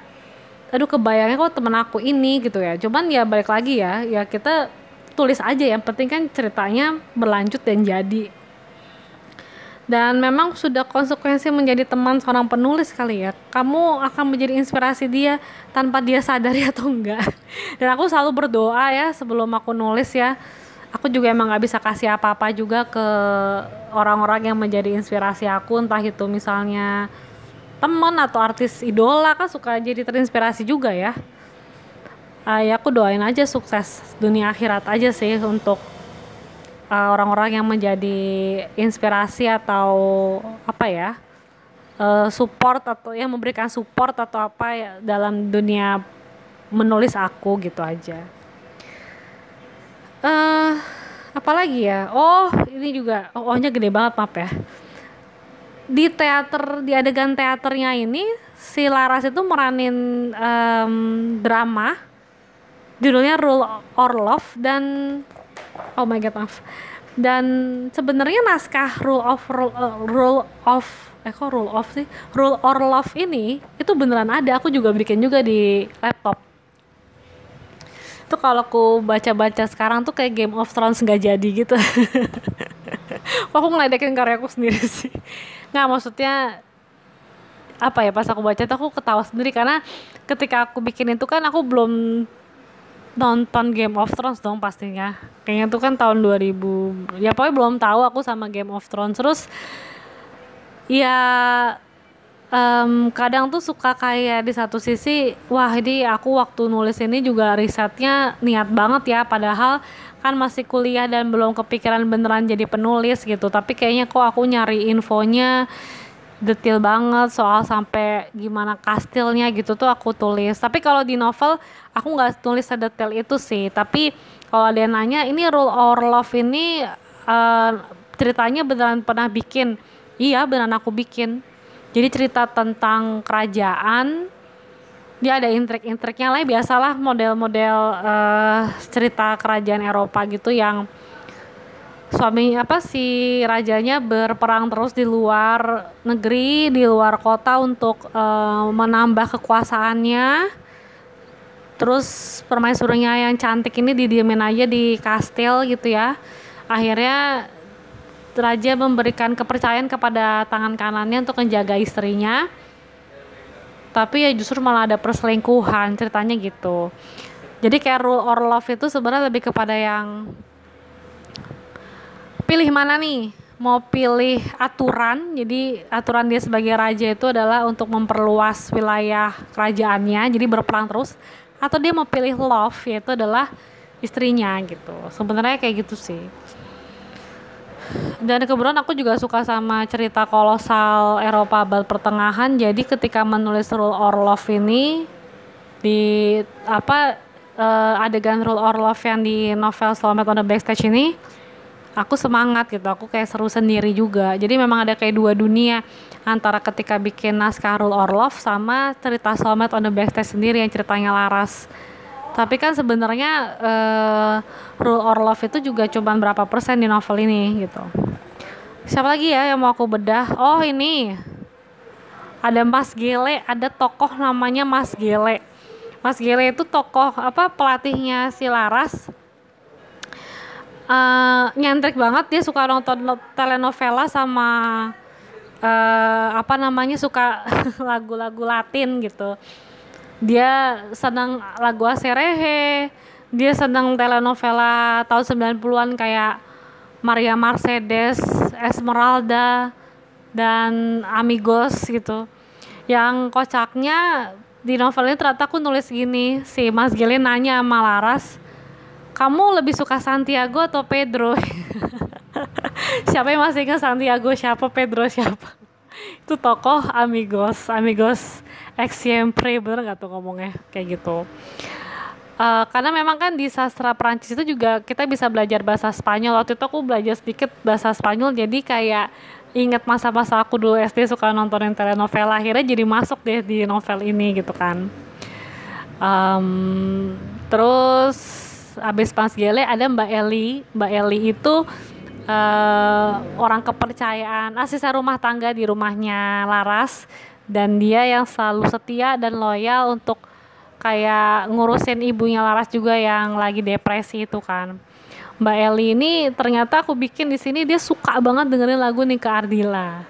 aduh kebayangnya kok temen aku ini gitu ya. Cuman ya balik lagi ya ya kita tulis aja yang penting kan ceritanya berlanjut dan jadi. Dan memang sudah konsekuensi menjadi teman seorang penulis kali ya. Kamu akan menjadi inspirasi dia tanpa dia sadari atau enggak. Dan aku selalu berdoa ya sebelum aku nulis ya aku juga emang nggak bisa kasih apa-apa juga ke orang-orang yang menjadi inspirasi aku entah itu misalnya teman atau artis idola kan suka jadi terinspirasi juga ya uh, ya aku doain aja sukses dunia akhirat aja sih untuk uh, orang-orang yang menjadi inspirasi atau apa ya uh, support atau yang memberikan support atau apa ya dalam dunia menulis aku gitu aja. Uh, apalagi ya? Oh ini juga. Oh ohnya gede banget maaf ya. Di teater di adegan teaternya ini si Laras itu meranin um, drama. Judulnya Rule or Love dan oh my god maaf. Dan sebenarnya naskah rule of rule, uh, rule of eh kok rule of sih? Rule or love ini itu beneran ada. Aku juga bikin juga di laptop itu kalau aku baca-baca sekarang tuh kayak Game of Thrones nggak jadi gitu. Aku ngeledekin karyaku sendiri sih. Nggak maksudnya apa ya pas aku baca tuh aku ketawa sendiri. Karena ketika aku bikin itu kan aku belum nonton Game of Thrones dong pastinya. Kayaknya tuh kan tahun 2000 ya pokoknya belum tahu aku sama Game of Thrones. Terus ya um, kadang tuh suka kayak di satu sisi wah ini aku waktu nulis ini juga risetnya niat banget ya padahal kan masih kuliah dan belum kepikiran beneran jadi penulis gitu. Tapi kayaknya kok aku nyari infonya detail banget soal sampai gimana kastilnya gitu tuh aku tulis. Tapi kalau di novel aku nggak tulis sedetail itu sih. Tapi kalau ada yang nanya ini rule or love ini uh, ceritanya beneran pernah bikin? Iya beneran aku bikin jadi cerita tentang kerajaan dia ada intrik-intriknya lah. Biasalah model-model uh, cerita kerajaan Eropa gitu yang suami apa si rajanya berperang terus di luar negeri di luar kota untuk uh, menambah kekuasaannya. Terus permaisurinya yang cantik ini didiemin aja di kastil gitu ya. Akhirnya raja memberikan kepercayaan kepada tangan kanannya untuk menjaga istrinya. Tapi ya justru malah ada perselingkuhan ceritanya gitu. Jadi kayak rule or love itu sebenarnya lebih kepada yang pilih mana nih? Mau pilih aturan jadi aturan dia sebagai raja itu adalah untuk memperluas wilayah kerajaannya jadi berperang terus. Atau dia mau pilih love yaitu adalah istrinya gitu. Sebenarnya kayak gitu sih dan kebetulan aku juga suka sama cerita kolosal Eropa abad pertengahan. Jadi ketika menulis Rule or Love ini di apa uh, adegan Rule or Love yang di novel Selamat on the Backstage ini aku semangat gitu. Aku kayak seru sendiri juga. Jadi memang ada kayak dua dunia antara ketika bikin naskah Rule or Love sama cerita Soulmate on the Backstage sendiri yang ceritanya Laras tapi kan sebenarnya uh, Rule or Love itu juga cuma berapa persen di novel ini gitu. Siapa lagi ya yang mau aku bedah? Oh ini. Ada Mas Gele ada tokoh namanya Mas Gele. Mas Gele itu tokoh apa pelatihnya si Laras. Uh, nyentrik banget dia suka nonton telenovela sama uh, apa namanya suka lagu-lagu Latin gitu dia senang lagu Aserehe. Dia senang telenovela tahun 90-an kayak Maria Mercedes Esmeralda dan Amigos gitu. Yang kocaknya di novel ini ternyata aku nulis gini si Mas Gili nanya sama Laras kamu lebih suka Santiago atau Pedro? Siapa yang masih ingat Santiago? Siapa? Pedro siapa itu tokoh Amigos Amigos ex siempre bener gak tuh ngomongnya? Kayak gitu. Uh, karena memang kan di sastra Prancis itu juga kita bisa belajar bahasa Spanyol. Waktu itu aku belajar sedikit bahasa Spanyol jadi kayak inget masa-masa aku dulu SD suka nontonin telenovela. Akhirnya jadi masuk deh di novel ini gitu kan. Um, terus abis pas gele ada Mbak Eli. Mbak Eli itu uh, orang kepercayaan asisten rumah tangga di rumahnya Laras dan dia yang selalu setia dan loyal untuk kayak ngurusin ibunya Laras juga yang lagi depresi itu kan Mbak Eli ini ternyata aku bikin di sini dia suka banget dengerin lagu Nika Ardila.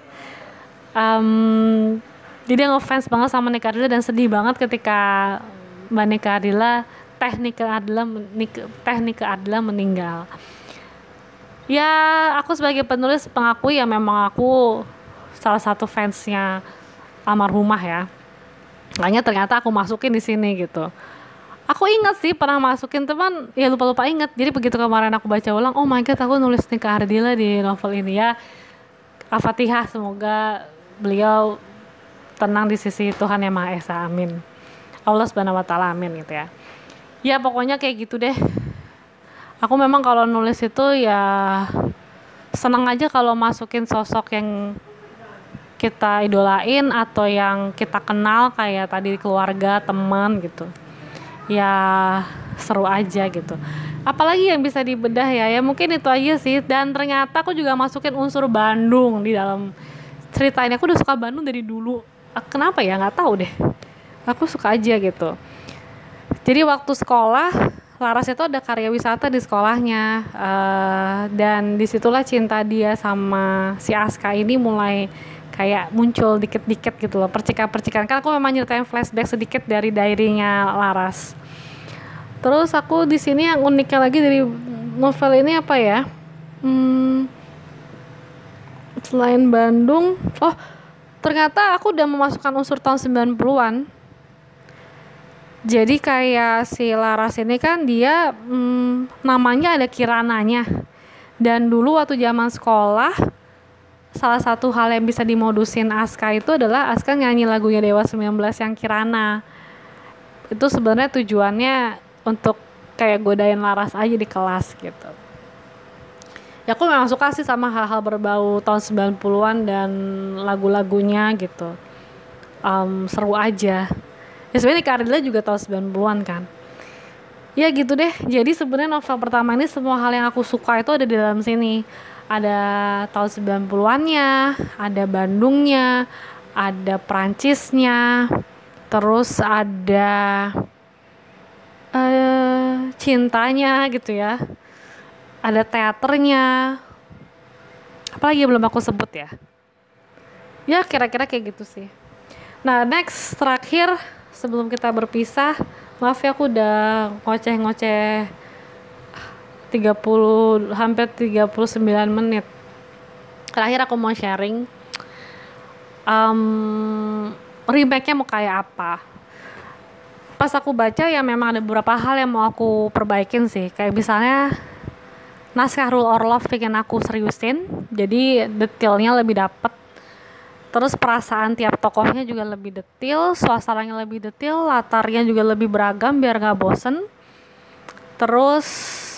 Um, jadi dia ngefans banget sama Nika Ardila dan sedih banget ketika Mbak Nika Ardila teh Nika Ardila teh Nika Ardila meninggal. Ya aku sebagai penulis pengakui ya memang aku salah satu fansnya almarhumah ya. Makanya ternyata aku masukin di sini gitu. Aku ingat sih pernah masukin teman ya lupa lupa ingat. Jadi begitu kemarin aku baca ulang oh my god aku nulis nikah Ardila di novel ini ya. Al-Fatihah semoga beliau tenang di sisi Tuhan yang Maha Esa amin. Allah subhanahu wa ta'ala amin gitu ya. Ya pokoknya kayak gitu deh aku memang kalau nulis itu ya senang aja kalau masukin sosok yang kita idolain atau yang kita kenal kayak tadi keluarga teman gitu. Ya seru aja gitu. Apalagi yang bisa dibedah ya ya mungkin itu aja sih. Dan ternyata aku juga masukin unsur Bandung di dalam cerita ini aku udah suka Bandung dari dulu. Kenapa ya? Nggak tahu deh. Aku suka aja gitu. Jadi waktu sekolah Laras itu ada karya wisata di sekolahnya uh, dan di situlah cinta dia sama si Aska ini mulai kayak muncul dikit-dikit gitu loh percikan-percikan. Kan aku memang nyeritain flashback sedikit dari diary-nya Laras. Terus aku di sini yang uniknya lagi dari novel ini apa ya? Hmm, selain Bandung oh ternyata aku udah memasukkan unsur tahun 90-an jadi kayak si Laras ini kan dia hmm, namanya ada Kirananya. Dan dulu waktu zaman sekolah salah satu hal yang bisa dimodusin Aska itu adalah Aska nyanyi lagunya Dewa 19 yang Kirana. Itu sebenarnya tujuannya untuk kayak godain Laras aja di kelas gitu. Ya aku memang suka sih sama hal-hal berbau tahun 90-an dan lagu-lagunya gitu. Um, seru aja ya sebenarnya Kardila juga tahun 90-an kan ya gitu deh jadi sebenarnya novel pertama ini semua hal yang aku suka itu ada di dalam sini ada tahun 90-annya, ada Bandungnya, ada Prancisnya, terus ada uh, cintanya gitu ya. Ada teaternya. Apalagi belum aku sebut ya. Ya kira-kira kayak gitu sih. Nah next terakhir sebelum kita berpisah, maaf ya aku udah ngoceh-ngoceh 30 hampir 39 menit. Terakhir aku mau sharing um, remake-nya mau kayak apa. Pas aku baca ya memang ada beberapa hal yang mau aku perbaikin sih. Kayak misalnya naskah Rule Orlov bikin aku seriusin jadi detailnya lebih dapet terus perasaan tiap tokohnya juga lebih detail suasananya lebih detail latarnya juga lebih beragam biar gak bosen. Terus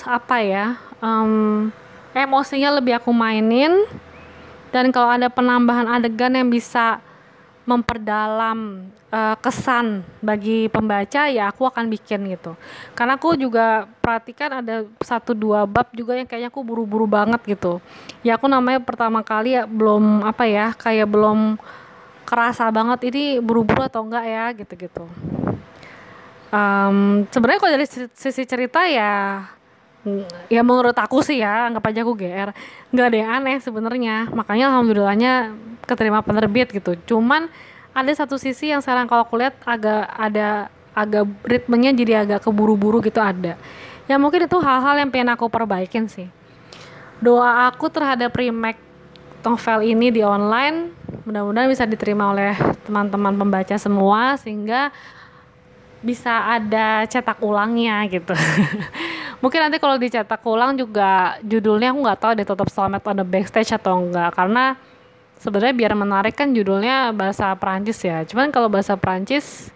apa ya um, emosinya lebih aku mainin. Dan kalau ada penambahan adegan yang bisa memperdalam uh, kesan bagi pembaca ya aku akan bikin gitu. Karena aku juga perhatikan ada satu dua bab juga yang kayaknya aku buru-buru banget gitu. Ya aku namanya pertama kali ya belum apa ya kayak belum kerasa banget ini buru-buru atau enggak ya gitu-gitu. Um, sebenarnya kalau dari sisi cerita ya ya menurut aku sih ya anggap aja aku GR nggak ada yang aneh sebenarnya. Makanya alhamdulillahnya keterima penerbit gitu. Cuman ada satu sisi yang sekarang kalau aku lihat agak ada agak ritmenya jadi agak keburu-buru gitu ada. Ya mungkin itu hal-hal yang pengen aku perbaikin sih. Doa aku terhadap remake novel ini di online mudah-mudahan bisa diterima oleh teman-teman pembaca semua sehingga bisa ada cetak ulangnya gitu. Mungkin nanti kalau dicetak ulang juga judulnya aku nggak tahu deh tetap selamat on the backstage atau enggak karena sebenarnya biar menarik kan judulnya bahasa Perancis ya. Cuman kalau bahasa Perancis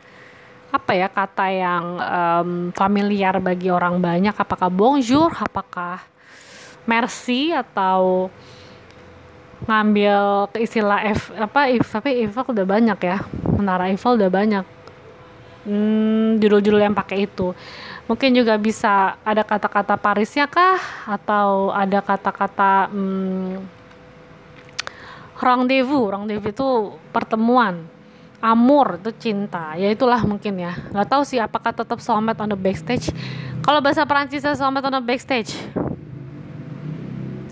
apa ya kata yang um, familiar bagi orang banyak? Apakah bonjour? Apakah merci? Atau ngambil istilah F apa if tapi Eiffel udah banyak ya. Menara Eiffel udah banyak hmm, judul-judul yang pakai itu. Mungkin juga bisa ada kata-kata Parisnya kah? Atau ada kata-kata hmm, rendezvous. Rendezvous itu pertemuan amur itu cinta. Ya itulah mungkin ya. Nggak tahu sih apakah tetap soulmate on the backstage. Kalau bahasa Perancisnya soulmate on the backstage.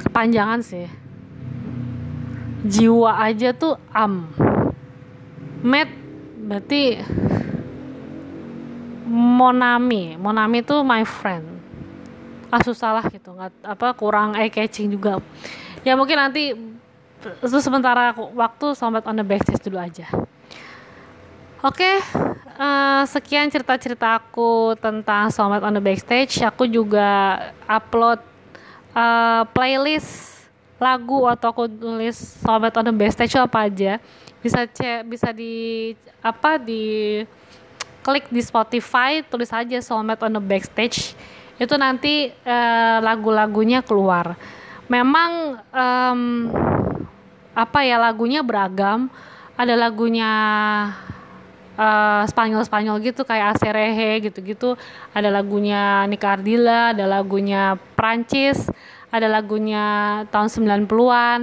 Kepanjangan sih. Jiwa aja tuh am. Met berarti Monami. Monami itu my friend. Ah susah lah gitu. Nggak apa kurang eye catching juga. Ya mungkin nanti itu sementara waktu sobat on the backstage dulu aja. Oke okay, uh, eh, sekian cerita-cerita aku tentang sobat on the backstage. Aku juga upload uh, playlist lagu atau aku tulis sobat on the backstage apa aja. Bisa cek bisa di apa di klik di Spotify tulis aja Soulmate on the Backstage itu nanti uh, lagu-lagunya keluar. Memang um, apa ya lagunya beragam. Ada lagunya uh, Spanyol Spanyol gitu kayak Acerehe gitu-gitu. Ada lagunya Nika Ardila ada lagunya Prancis ada lagunya tahun 90-an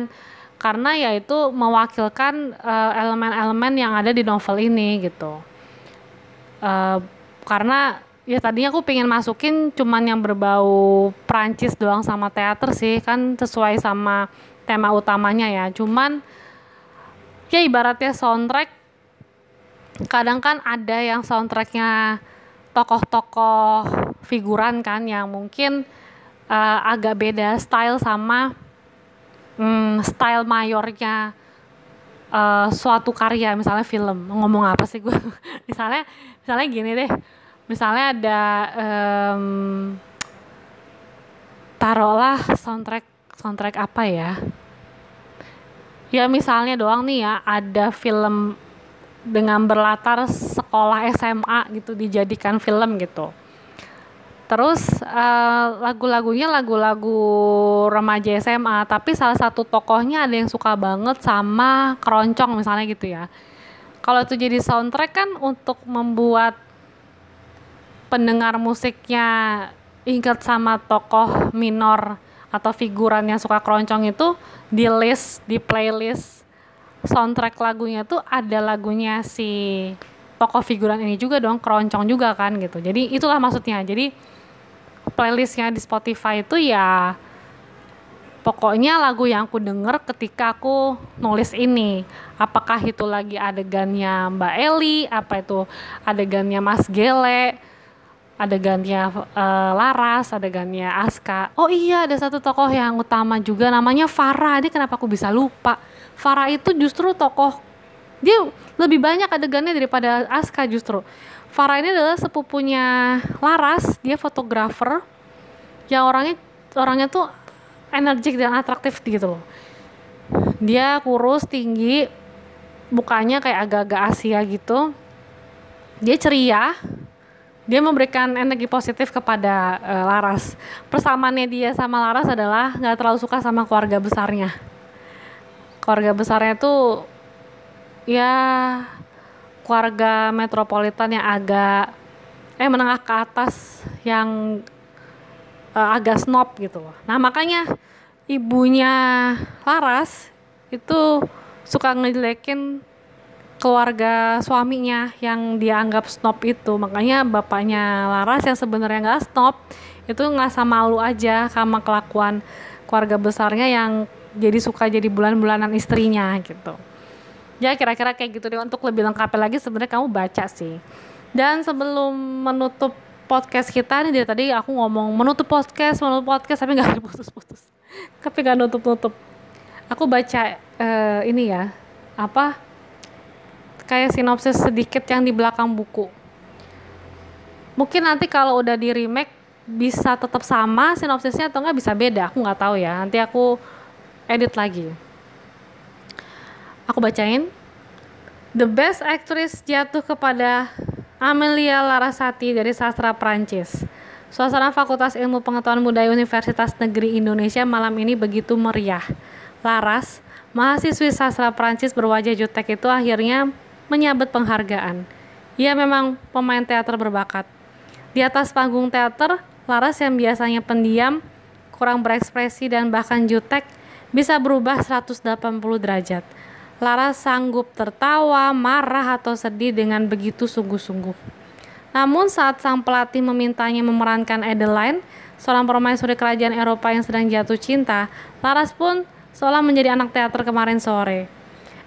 karena ya itu mewakilkan eh, elemen-elemen uh, yang ada di novel ini gitu uh, karena ya tadinya aku pengen masukin cuman yang berbau Prancis doang sama teater sih kan sesuai sama tema utamanya ya. Cuman ya ibaratnya soundtrack kadang kan ada yang soundtracknya tokoh-tokoh figuran kan yang mungkin uh, agak beda style sama um, style mayornya uh, suatu karya misalnya film. Ngomong apa sih gue misalnya misalnya gini deh. Misalnya ada um, taruhlah soundtrack soundtrack apa ya? Ya misalnya doang nih ya ada film dengan berlatar sekolah SMA gitu dijadikan film gitu Terus uh, lagu-lagunya lagu-lagu remaja SMA, tapi salah satu tokohnya ada yang suka banget sama keroncong misalnya gitu ya. Kalau itu jadi soundtrack kan untuk membuat pendengar musiknya ingat sama tokoh minor atau figuran yang suka keroncong itu di list, di playlist soundtrack lagunya tuh ada lagunya si tokoh figuran ini juga dong, keroncong juga kan gitu. Jadi itulah maksudnya. Jadi playlistnya di Spotify itu ya pokoknya lagu yang aku denger ketika aku nulis ini. Apakah itu lagi adegannya Mbak Eli apa itu adegannya Mas Gele adegannya uh, Laras adegannya Aska. Oh iya ada satu tokoh yang utama juga namanya Farah. Ini kenapa aku bisa lupa? Farah itu justru tokoh dia lebih banyak adegannya daripada Aska justru Farah ini adalah sepupunya Laras dia fotografer yang orangnya orangnya tuh energik dan atraktif gitu loh. Dia kurus tinggi mukanya kayak agak-agak Asia gitu. Dia ceria dia memberikan energi positif kepada uh, Laras. Persamaannya dia sama Laras adalah nggak terlalu suka sama keluarga besarnya. Keluarga besarnya tuh ya keluarga metropolitan yang agak eh menengah ke atas yang uh, agak snob gitu loh. Nah makanya ibunya Laras itu suka ngejelekin keluarga suaminya yang dianggap snob itu makanya bapaknya Laras yang sebenarnya nggak snob itu ngerasa malu aja sama kelakuan keluarga besarnya yang jadi suka jadi bulan-bulanan istrinya gitu ya kira-kira kayak gitu deh. Untuk lebih lengkapnya lagi sebenarnya kamu baca sih. Dan sebelum menutup podcast kita nih dari tadi aku ngomong menutup podcast menutup podcast tapi nggak putus-putus. Tapi nggak nutup-nutup. Aku baca uh, ini ya. Apa? Kayak sinopsis sedikit yang di belakang buku. Mungkin nanti kalau udah di remake bisa tetap sama sinopsisnya atau nggak bisa beda. Aku nggak tahu ya. Nanti aku edit lagi aku bacain the best actress jatuh kepada Amelia Larasati dari sastra Prancis Suasana Fakultas Ilmu Pengetahuan Budaya Universitas Negeri Indonesia malam ini begitu meriah. Laras, mahasiswi sastra Prancis berwajah jutek itu akhirnya menyabet penghargaan. Ia memang pemain teater berbakat. Di atas panggung teater, Laras yang biasanya pendiam, kurang berekspresi dan bahkan jutek, bisa berubah 180 derajat. Laras sanggup tertawa, marah atau sedih dengan begitu sungguh-sungguh. Namun saat sang pelatih memintanya memerankan Adeline, seorang permaisuri kerajaan Eropa yang sedang jatuh cinta, Laras pun seolah menjadi anak teater kemarin sore.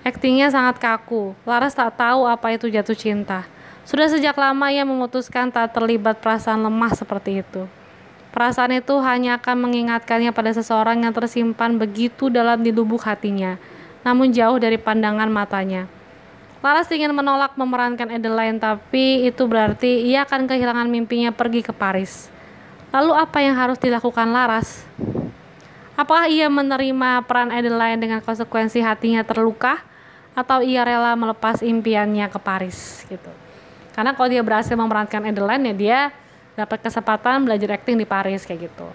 Aktingnya sangat kaku. Laras tak tahu apa itu jatuh cinta. Sudah sejak lama ia memutuskan tak terlibat perasaan lemah seperti itu. Perasaan itu hanya akan mengingatkannya pada seseorang yang tersimpan begitu dalam di lubuk hatinya, namun jauh dari pandangan matanya. Laras ingin menolak memerankan Adeline, tapi itu berarti ia akan kehilangan mimpinya pergi ke Paris. Lalu apa yang harus dilakukan Laras? Apakah ia menerima peran Adeline dengan konsekuensi hatinya terluka? atau ia rela melepas impiannya ke Paris gitu. Karena kalau dia berhasil memerankan Adeline ya dia dapat kesempatan belajar acting di Paris kayak gitu.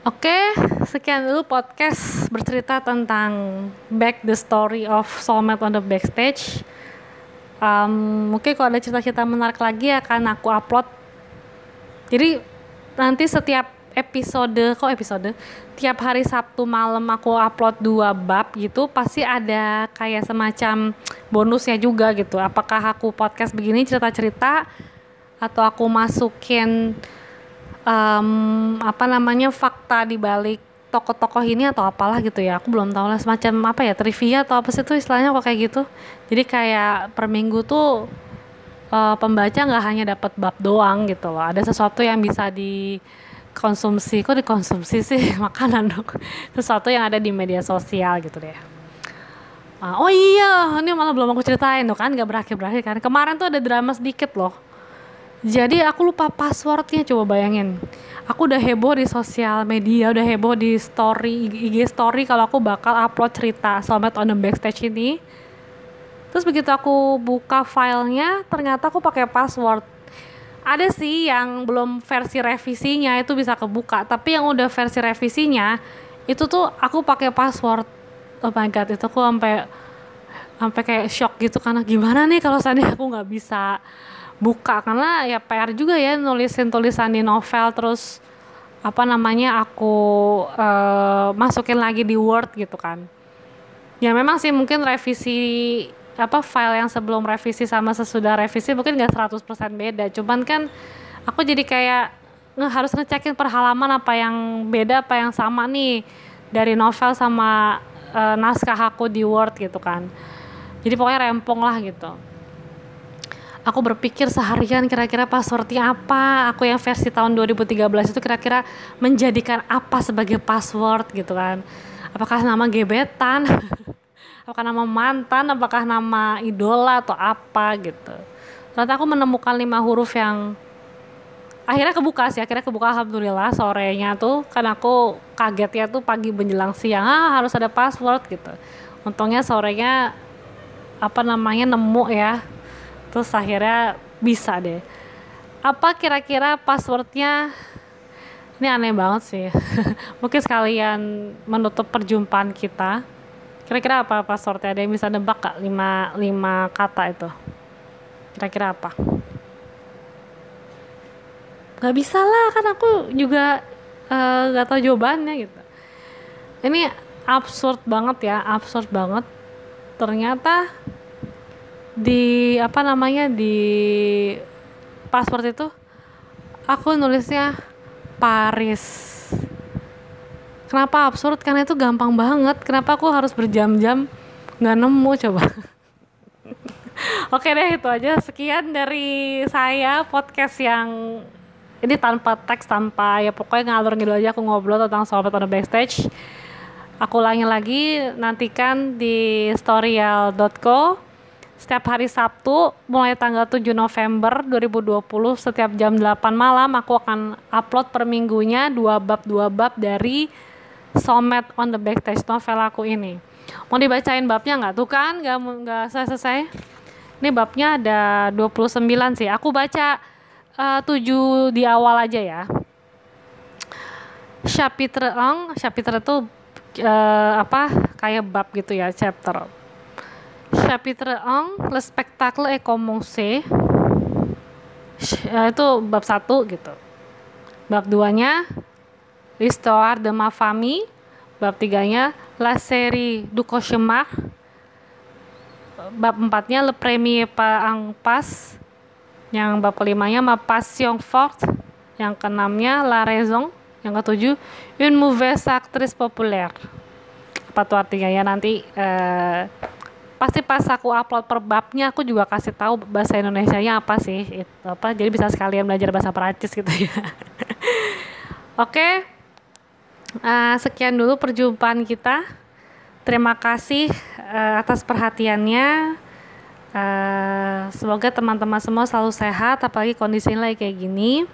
Oke, sekian dulu podcast bercerita tentang back the story of Soulmate on the Backstage. Um, mungkin kalau ada cerita-cerita menarik lagi akan aku upload. Jadi nanti setiap episode kok episode tiap hari Sabtu malam aku upload dua bab gitu pasti ada kayak semacam bonusnya juga gitu apakah aku podcast begini cerita-cerita atau aku masukin um, apa namanya fakta di balik tokoh-tokoh ini atau apalah gitu ya. Aku belum tahu lah semacam apa ya trivia atau apa sih itu istilahnya kok kayak gitu. Jadi kayak per minggu tuh uh, pembaca nggak hanya dapat bab doang gitu loh. Ada sesuatu yang bisa di konsumsi kok dikonsumsi sih makanan dong sesuatu yang ada di media sosial gitu deh. Uh, oh iya ini malah belum aku ceritain tuh kan gak berakhir berakhir kan. Kemarin tuh ada drama sedikit loh jadi aku lupa passwordnya coba bayangin. Aku udah heboh di sosial media udah heboh di story IG story kalau aku bakal upload cerita Soulmate on the Backstage ini. Terus begitu aku buka filenya ternyata aku pakai password. Ada sih yang belum versi revisinya itu bisa kebuka. Tapi yang udah versi revisinya itu tuh aku pakai password. Oh my god itu aku sampai sampai kayak shock gitu. Karena gimana nih kalau seandainya aku nggak bisa buka karena ya PR juga ya nulisin tulisan di novel terus apa namanya aku uh, masukin lagi di Word gitu kan. Ya memang sih mungkin revisi apa file yang sebelum revisi sama sesudah revisi mungkin nggak 100% beda. Cuman kan aku jadi kayak nge harus ngecekin per halaman apa yang beda apa yang sama nih dari novel sama uh, naskah aku di Word gitu kan. Jadi pokoknya rempong lah gitu aku berpikir seharian kira-kira passwordnya apa. Aku yang versi tahun 2013 itu kira-kira menjadikan apa sebagai password gitu kan. Apakah nama gebetan? Apakah nama mantan? Apakah nama idola atau apa gitu. Ternyata aku menemukan lima huruf yang akhirnya kebuka sih akhirnya kebuka alhamdulillah sorenya tuh. Kan aku kaget ya tuh pagi menjelang siang ah harus ada password gitu. Untungnya sorenya apa namanya nemu ya terus akhirnya bisa deh apa kira-kira passwordnya ini aneh banget sih mungkin sekalian menutup perjumpaan kita Kira-kira apa passwordnya? Ada yang bisa nebak kak? Lima, lima kata itu. Kira-kira apa? Gak bisa lah, kan aku juga uh, gak tahu jawabannya gitu. Ini absurd banget ya, absurd banget. Ternyata di apa namanya di password itu aku nulisnya Paris. Kenapa absurd? Karena itu gampang banget. Kenapa aku harus berjam-jam nggak nemu coba? Oke deh itu aja. Sekian dari saya podcast yang ini tanpa teks tanpa ya pokoknya ngalur gitu aja aku ngobrol tentang sobat on backstage. Aku ulangi lagi nantikan di storyal.co setiap hari Sabtu mulai tanggal 7 November 2020 setiap jam 8 malam aku akan upload per minggunya dua bab dua bab dari Somet on the Backstage novel aku ini. Mau dibacain babnya nggak? Tuh kan nggak nggak selesai. Ini babnya ada 29 sih. Aku baca uh, eh, 7 di awal aja ya. Chapitre 1, chapitre itu uh, apa? Kayak bab gitu ya, chapter. Chapitre 1, le spectacle est commencé. Uh, itu bab 1 gitu. Bab 2-nya L'histoire de ma famille. Bab tiganya La série du cauchemar. Bab empatnya Le premier pas en pas yang bab kelimanya Ma passion forte. Yang keenamnya La raison. Yang ketujuh Une mauvaise actrice populaire. Apa tuh artinya ya? Nanti eh, pasti pas aku upload per babnya aku juga kasih tahu bahasa Indonesia nya apa sih itu apa jadi bisa sekalian belajar bahasa Perancis gitu ya oke okay uh, sekian dulu perjumpaan kita. Terima kasih uh, atas perhatiannya. Uh, semoga teman-teman semua selalu sehat, apalagi kondisinya lagi kayak gini,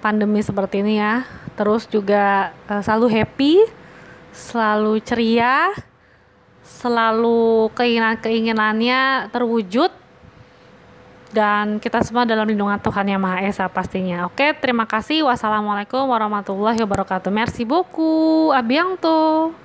pandemi seperti ini ya. Terus juga uh, selalu happy, selalu ceria, selalu keinginan-keinginannya terwujud dan kita semua dalam lindungan Tuhan Yang Maha Esa pastinya. Oke, terima kasih. Wassalamualaikum warahmatullahi wabarakatuh. Merci beaucoup. A bientôt.